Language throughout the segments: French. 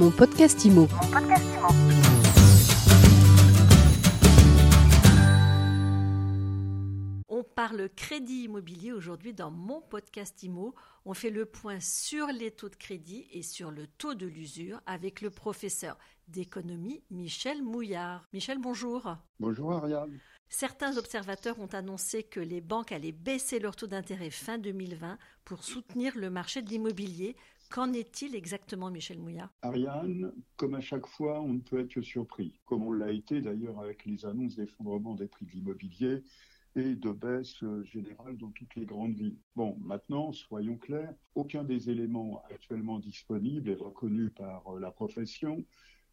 Mon podcast IMO. On parle crédit immobilier aujourd'hui dans mon podcast IMO. On fait le point sur les taux de crédit et sur le taux de l'usure avec le professeur d'économie Michel Mouillard. Michel, bonjour. Bonjour Ariane. Certains observateurs ont annoncé que les banques allaient baisser leur taux d'intérêt fin 2020 pour soutenir le marché de l'immobilier. Qu'en est-il exactement, Michel Mouillard? Ariane, comme à chaque fois, on ne peut être que surpris, comme on l'a été d'ailleurs avec les annonces d'effondrement des prix de l'immobilier et de baisse euh, générale dans toutes les grandes villes. Bon, maintenant, soyons clairs, aucun des éléments actuellement disponibles et reconnus par euh, la profession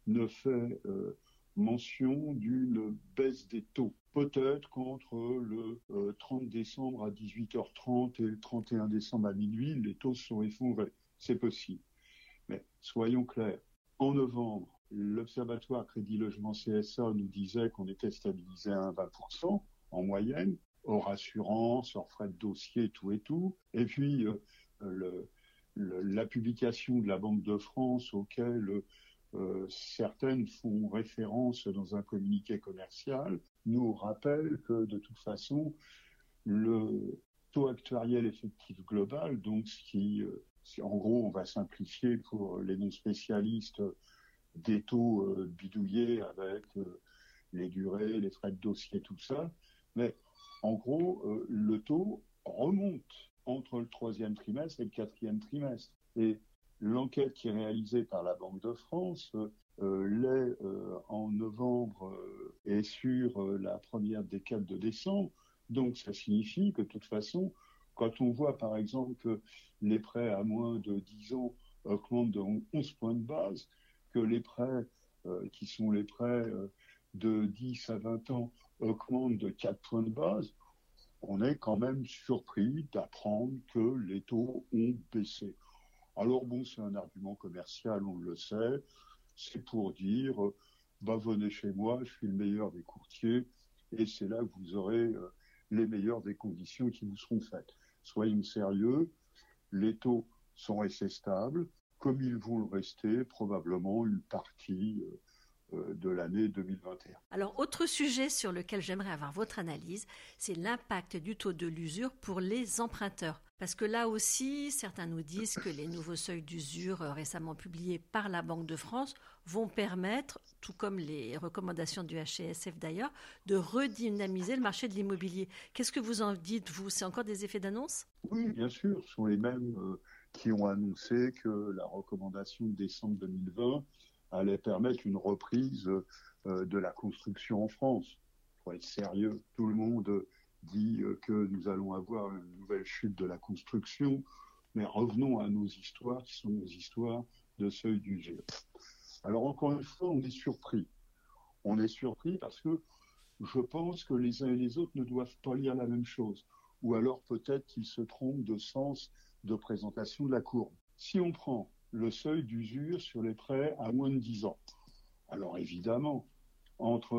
ne fait euh, mention d'une baisse des taux. Peut-être qu'entre le 30 décembre à 18h30 et le 31 décembre à minuit, les taux sont effondrés. C'est possible. Mais soyons clairs, en novembre, l'Observatoire Crédit Logement CSA nous disait qu'on était stabilisé à 20% en moyenne, hors assurance, hors frais de dossier, tout et tout. Et puis, euh, la publication de la Banque de France, auquel euh, certaines font référence dans un communiqué commercial, nous rappelle que de toute façon, le taux actuariel effectif global, donc ce qui, euh, en gros, on va simplifier pour les non-spécialistes, des taux euh, bidouillés avec euh, les durées, les frais de dossier, tout ça, mais en gros, euh, le taux remonte entre le troisième trimestre et le quatrième trimestre. Et l'enquête qui est réalisée par la Banque de France euh, l'est euh, en novembre et sur la première décade de décembre. Donc ça signifie que de toute façon, quand on voit par exemple que les prêts à moins de 10 ans augmentent de 11 points de base, que les prêts qui sont les prêts de 10 à 20 ans augmente de 4 points de base, on est quand même surpris d'apprendre que les taux ont baissé. Alors bon, c'est un argument commercial, on le sait. C'est pour dire, bah venez chez moi, je suis le meilleur des courtiers, et c'est là que vous aurez euh, les meilleures des conditions qui vous seront faites. Soyons sérieux, les taux sont restés stables, comme ils vont le rester probablement une partie euh, de l'année 2021. Alors, autre sujet sur lequel j'aimerais avoir votre analyse, c'est l'impact du taux de l'usure pour les emprunteurs. Parce que là aussi, certains nous disent que les nouveaux seuils d'usure euh, récemment publiés par la Banque de France vont permettre, tout comme les recommandations du HCSF d'ailleurs, de redynamiser le marché de l'immobilier. Qu'est-ce que vous en dites, vous? C'est encore des effets d'annonce? Oui, bien sûr. Ce sont les mêmes euh, qui ont annoncé que la recommandation de décembre 2020 allait permettre une reprise euh, de la construction en France. Pour être sérieux, tout le monde dit euh, que nous allons avoir une nouvelle chute de la construction, mais revenons à nos histoires qui sont nos histoires de seuil d'usure. Alors encore une fois, on est surpris. On est surpris parce que je pense que les uns et les autres ne doivent pas lire la même chose. Ou alors peut-être qu'ils se trompent de sens de présentation de la courbe. Si on prend le seuil d'usure sur les prêts à moins de 10 ans. Alors évidemment, entre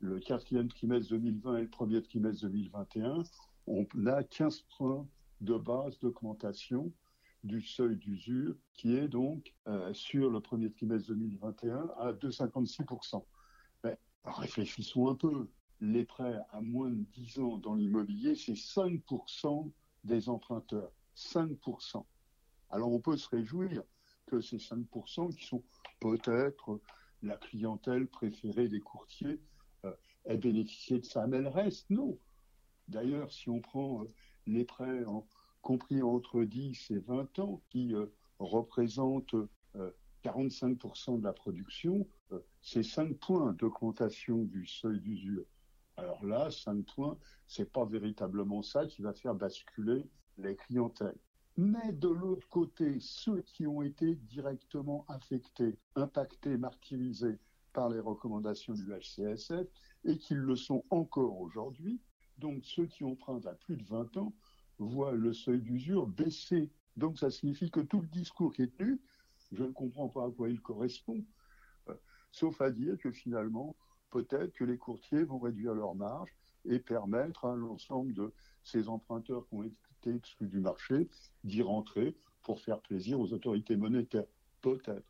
le, quatrième trimestre 2020 et le premier trimestre 2021, on a 15 points de base d'augmentation du seuil d'usure qui est donc euh, sur le premier trimestre 2021 à 2,56%. Mais réfléchissons un peu. Les prêts à moins de 10 ans dans l'immobilier, c'est 5% des emprunteurs. 5%. Alors on peut se réjouir que ces 5% qui sont peut-être la clientèle préférée des courtiers euh, aient bénéficié de ça, mais le reste, non. D'ailleurs, si on prend euh, les prêts compris entre 10 et 20 ans, qui euh, représentent 45% de la production, c'est 5 points d'augmentation du seuil d'usure. Alors là, 5 points, c'est pas véritablement ça qui va faire basculer les clientèles. Mais de l'autre côté, ceux qui ont été directement affectés, impactés, martyrisés par les recommandations du HCSF et qui le sont encore aujourd'hui, donc ceux qui empruntent à plus de 20 ans, voient le seuil d'usure baisser. Donc ça signifie que tout le discours qui est tenu, je ne comprends pas à quoi il correspond, euh, sauf à dire que finalement, peut-être que les courtiers vont réduire leurs marges et permettre à l'ensemble de ces emprunteurs qui ont été exclus du marché d'y rentrer pour faire plaisir aux autorités monétaires. Peut-être.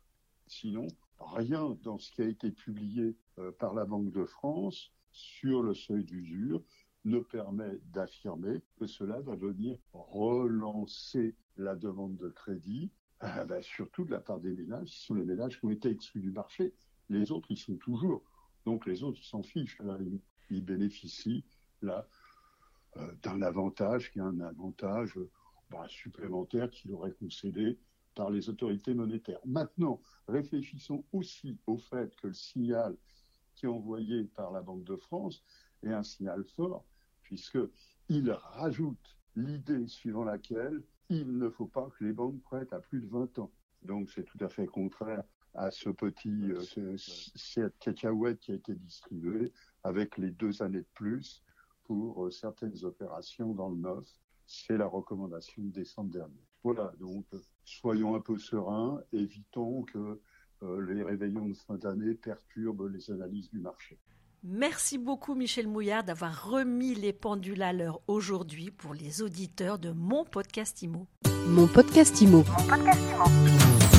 Sinon, rien dans ce qui a été publié euh, par la Banque de France sur le seuil d'usure ne permet d'affirmer que cela va venir relancer la demande de crédit, euh, ben, surtout de la part des ménages, qui sont les ménages qui ont été exclus du marché. Les autres, ils sont toujours. Donc les autres, s'en fichent. ils, bénéficient là euh, d'un avantage qui est un avantage bah, supplémentaire qu'il aurait concédé par les autorités monétaires. Maintenant, réfléchissons aussi au fait que le signal qui est envoyé par la Banque de France est un signal fort, puisqu'il rajoute l'idée suivant laquelle il ne faut pas que les banques prêtent à plus de 20 ans. Donc c'est tout à fait contraire à ce petit, euh, cette cacahuète qui a été distribuée avec les deux années de plus pour euh, certaines opérations dans le neuf. C'est la recommandation de décembre dernier. Voilà, donc soyons un peu sereins, évitons que euh, les réveillons de fin d'année perturbent les analyses du marché. Merci beaucoup Michel Mouillard d'avoir remis les pendules à l'heure aujourd'hui pour les auditeurs de mon podcast IMO. Mon podcast IMO. Mon podcast IMO.